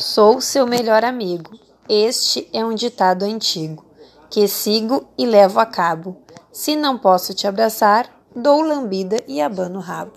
Sou seu melhor amigo. Este é um ditado antigo que sigo e levo a cabo. Se não posso te abraçar, dou lambida e abano o rabo.